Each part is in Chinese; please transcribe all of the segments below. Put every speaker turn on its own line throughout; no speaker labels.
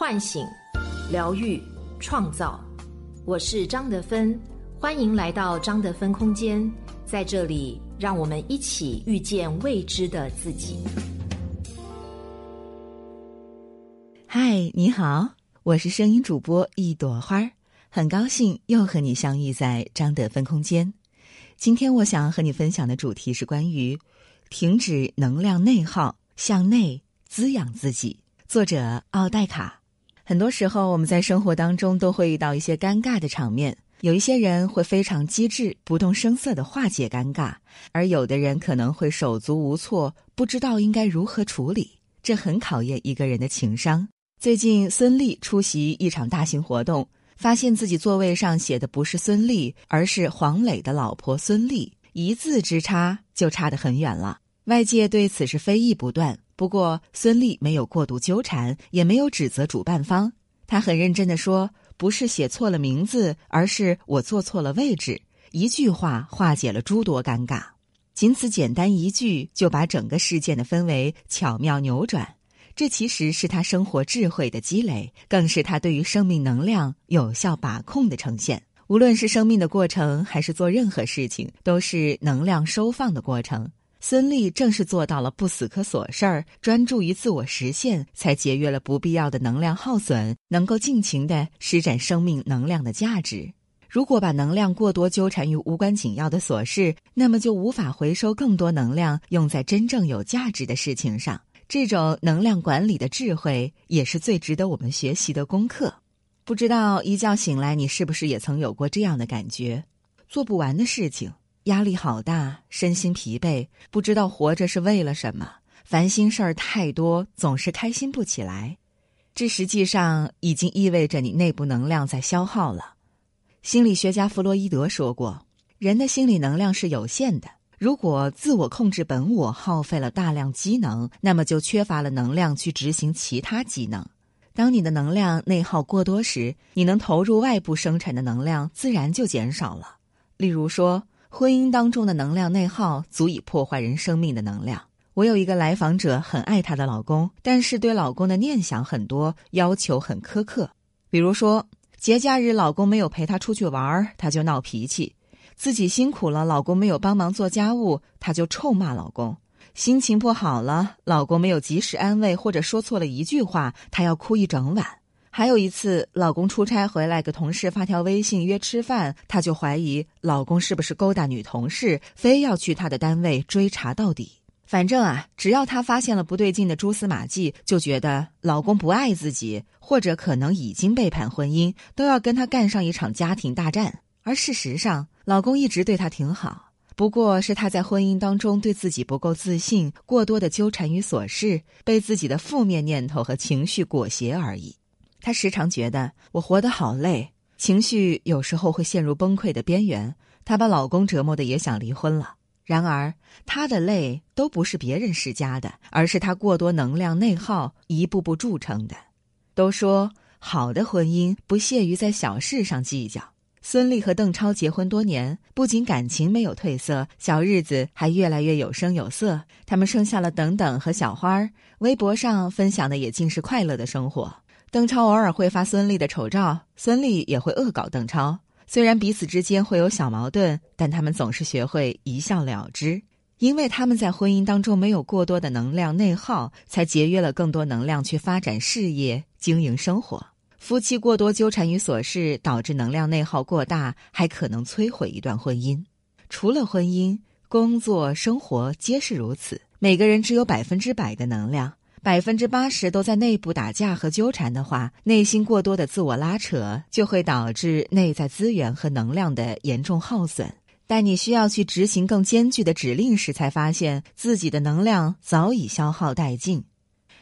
唤醒、疗愈、创造。我是张德芬，欢迎来到张德芬空间，在这里，让我们一起遇见未知的自己。
嗨，你好，我是声音主播一朵花儿，很高兴又和你相遇在张德芬空间。今天我想和你分享的主题是关于停止能量内耗，向内滋养自己。作者奥黛卡。很多时候，我们在生活当中都会遇到一些尴尬的场面，有一些人会非常机智、不动声色的化解尴尬，而有的人可能会手足无措，不知道应该如何处理。这很考验一个人的情商。最近，孙俪出席一场大型活动。发现自己座位上写的不是孙俪，而是黄磊的老婆孙俪，一字之差就差得很远了。外界对此是非议不断。不过孙俪没有过度纠缠，也没有指责主办方。他很认真的说：“不是写错了名字，而是我坐错了位置。”一句话化解了诸多尴尬，仅此简单一句，就把整个事件的氛围巧妙扭转。这其实是他生活智慧的积累，更是他对于生命能量有效把控的呈现。无论是生命的过程，还是做任何事情，都是能量收放的过程。孙俪正是做到了不死磕琐事儿，专注于自我实现，才节约了不必要的能量耗损，能够尽情的施展生命能量的价值。如果把能量过多纠缠于无关紧要的琐事，那么就无法回收更多能量，用在真正有价值的事情上。这种能量管理的智慧，也是最值得我们学习的功课。不知道一觉醒来，你是不是也曾有过这样的感觉？做不完的事情，压力好大，身心疲惫，不知道活着是为了什么，烦心事儿太多，总是开心不起来。这实际上已经意味着你内部能量在消耗了。心理学家弗洛伊德说过，人的心理能量是有限的。如果自我控制本我耗费了大量机能，那么就缺乏了能量去执行其他机能。当你的能量内耗过多时，你能投入外部生产的能量自然就减少了。例如说，婚姻当中的能量内耗足以破坏人生命的能量。我有一个来访者很爱她的老公，但是对老公的念想很多，要求很苛刻。比如说，节假日老公没有陪她出去玩，她就闹脾气。自己辛苦了，老公没有帮忙做家务，她就臭骂老公；心情不好了，老公没有及时安慰或者说错了一句话，她要哭一整晚。还有一次，老公出差回来，给同事发条微信约吃饭，她就怀疑老公是不是勾搭女同事，非要去她的单位追查到底。反正啊，只要她发现了不对劲的蛛丝马迹，就觉得老公不爱自己，或者可能已经背叛婚姻，都要跟他干上一场家庭大战。而事实上，老公一直对她挺好，不过是她在婚姻当中对自己不够自信，过多的纠缠于琐事，被自己的负面念头和情绪裹挟而已。她时常觉得我活得好累，情绪有时候会陷入崩溃的边缘。她把老公折磨的也想离婚了。然而，她的累都不是别人施加的，而是她过多能量内耗一步步铸成的。都说好的婚姻不屑于在小事上计较。孙俪和邓超结婚多年，不仅感情没有褪色，小日子还越来越有声有色。他们生下了等等和小花儿，微博上分享的也尽是快乐的生活。邓超偶尔会发孙俪的丑照，孙俪也会恶搞邓超。虽然彼此之间会有小矛盾，但他们总是学会一笑了之，因为他们在婚姻当中没有过多的能量内耗，才节约了更多能量去发展事业、经营生活。夫妻过多纠缠于琐事，导致能量内耗过大，还可能摧毁一段婚姻。除了婚姻，工作、生活皆是如此。每个人只有百分之百的能量，百分之八十都在内部打架和纠缠的话，内心过多的自我拉扯，就会导致内在资源和能量的严重耗损。待你需要去执行更艰巨的指令时，才发现自己的能量早已消耗殆尽。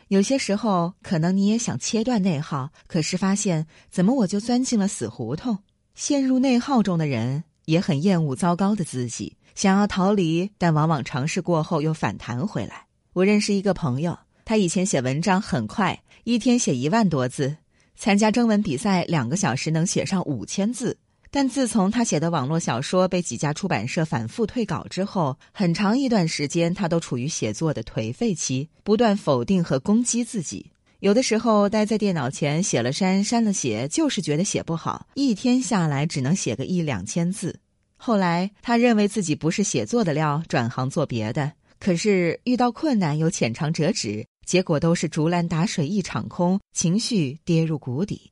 有些时候，可能你也想切断内耗，可是发现怎么我就钻进了死胡同。陷入内耗中的人也很厌恶糟糕的自己，想要逃离，但往往尝试过后又反弹回来。我认识一个朋友，他以前写文章很快，一天写一万多字，参加征文比赛两个小时能写上五千字。但自从他写的网络小说被几家出版社反复退稿之后，很长一段时间他都处于写作的颓废期，不断否定和攻击自己。有的时候待在电脑前写了删删了写，就是觉得写不好，一天下来只能写个一两千字。后来他认为自己不是写作的料，转行做别的。可是遇到困难又浅尝辄止，结果都是竹篮打水一场空，情绪跌入谷底。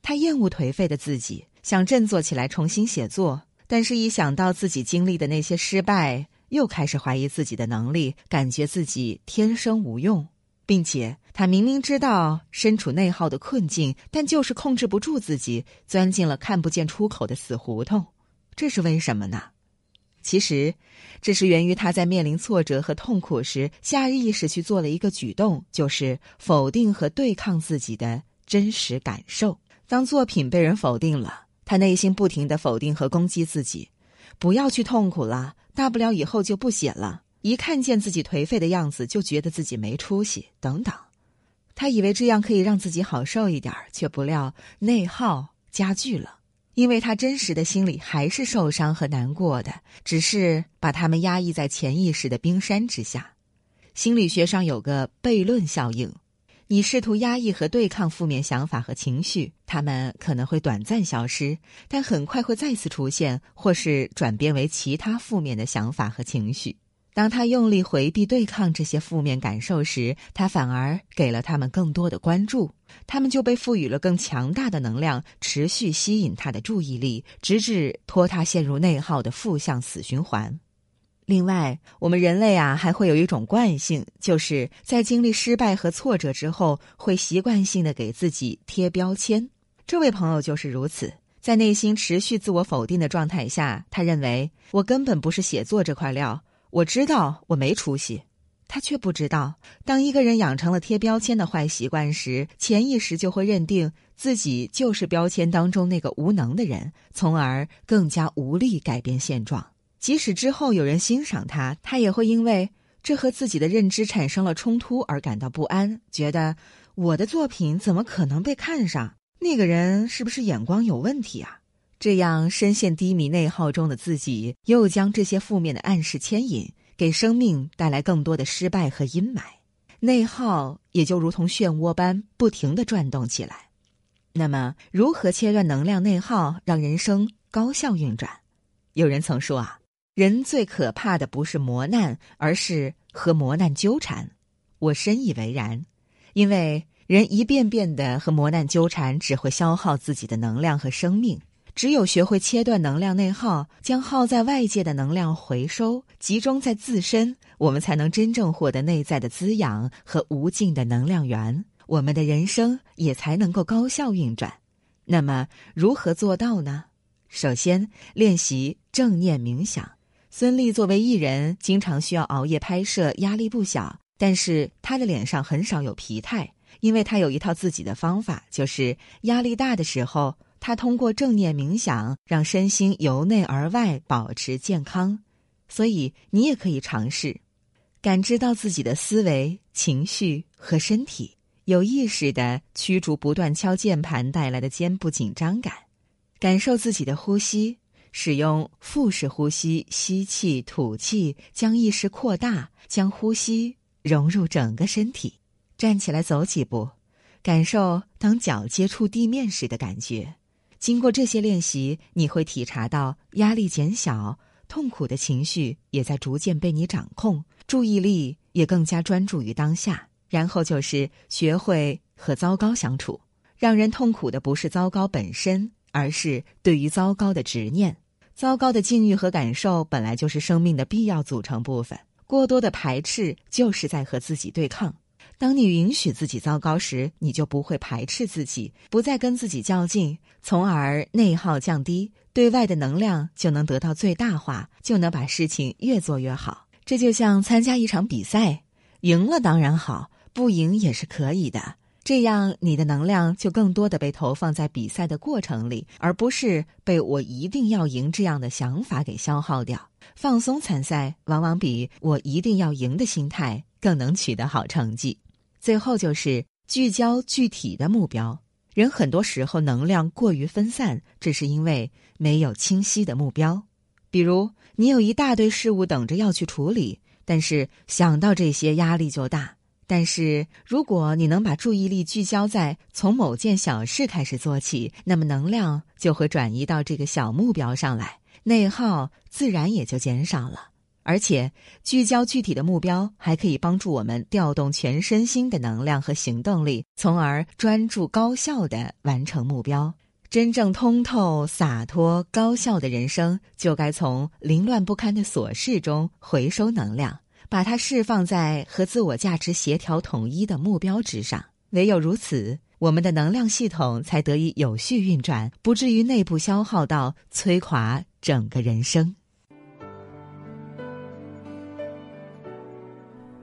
他厌恶颓废的自己，想振作起来重新写作，但是一想到自己经历的那些失败，又开始怀疑自己的能力，感觉自己天生无用。并且他明明知道身处内耗的困境，但就是控制不住自己，钻进了看不见出口的死胡同。这是为什么呢？其实，这是源于他在面临挫折和痛苦时，下意识去做了一个举动，就是否定和对抗自己的真实感受。当作品被人否定了，他内心不停的否定和攻击自己：“不要去痛苦了，大不了以后就不写了。”一看见自己颓废的样子，就觉得自己没出息，等等。他以为这样可以让自己好受一点，却不料内耗加剧了。因为他真实的心里还是受伤和难过的，只是把他们压抑在潜意识的冰山之下。心理学上有个悖论效应：你试图压抑和对抗负面想法和情绪，他们可能会短暂消失，但很快会再次出现，或是转变为其他负面的想法和情绪。当他用力回避、对抗这些负面感受时，他反而给了他们更多的关注，他们就被赋予了更强大的能量，持续吸引他的注意力，直至拖他陷入内耗的负向死循环。另外，我们人类啊，还会有一种惯性，就是在经历失败和挫折之后，会习惯性的给自己贴标签。这位朋友就是如此，在内心持续自我否定的状态下，他认为我根本不是写作这块料。我知道我没出息，他却不知道，当一个人养成了贴标签的坏习惯时，潜意识就会认定自己就是标签当中那个无能的人，从而更加无力改变现状。即使之后有人欣赏他，他也会因为这和自己的认知产生了冲突而感到不安，觉得我的作品怎么可能被看上？那个人是不是眼光有问题啊？这样深陷低迷内耗中的自己，又将这些负面的暗示牵引，给生命带来更多的失败和阴霾。内耗也就如同漩涡般不停的转动起来。那么，如何切断能量内耗，让人生高效运转？有人曾说啊，人最可怕的不是磨难，而是和磨难纠缠。我深以为然，因为人一遍遍的和磨难纠缠，只会消耗自己的能量和生命。只有学会切断能量内耗，将耗在外界的能量回收，集中在自身，我们才能真正获得内在的滋养和无尽的能量源，我们的人生也才能够高效运转。那么，如何做到呢？首先，练习正念冥想。孙俪作为艺人，经常需要熬夜拍摄，压力不小，但是她的脸上很少有疲态，因为她有一套自己的方法，就是压力大的时候。他通过正念冥想，让身心由内而外保持健康，所以你也可以尝试，感知到自己的思维、情绪和身体，有意识的驱逐不断敲键盘带来的肩部紧张感，感受自己的呼吸，使用腹式呼吸，吸气、吐气，将意识扩大，将呼吸融入整个身体。站起来走几步，感受当脚接触地面时的感觉。经过这些练习，你会体察到压力减小，痛苦的情绪也在逐渐被你掌控，注意力也更加专注于当下。然后就是学会和糟糕相处。让人痛苦的不是糟糕本身，而是对于糟糕的执念。糟糕的境遇和感受本来就是生命的必要组成部分，过多的排斥就是在和自己对抗。当你允许自己糟糕时，你就不会排斥自己，不再跟自己较劲，从而内耗降低，对外的能量就能得到最大化，就能把事情越做越好。这就像参加一场比赛，赢了当然好，不赢也是可以的。这样你的能量就更多的被投放在比赛的过程里，而不是被我一定要赢这样的想法给消耗掉。放松参赛，往往比我一定要赢的心态更能取得好成绩。最后就是聚焦具体的目标。人很多时候能量过于分散，这是因为没有清晰的目标。比如，你有一大堆事物等着要去处理，但是想到这些压力就大，但是，如果你能把注意力聚焦在从某件小事开始做起，那么能量就会转移到这个小目标上来，内耗自然也就减少了。而且，聚焦具体的目标，还可以帮助我们调动全身心的能量和行动力，从而专注高效的完成目标。真正通透、洒脱、高效的人生，就该从凌乱不堪的琐事中回收能量。把它释放在和自我价值协调统一的目标之上，唯有如此，我们的能量系统才得以有序运转，不至于内部消耗到摧垮整个人生。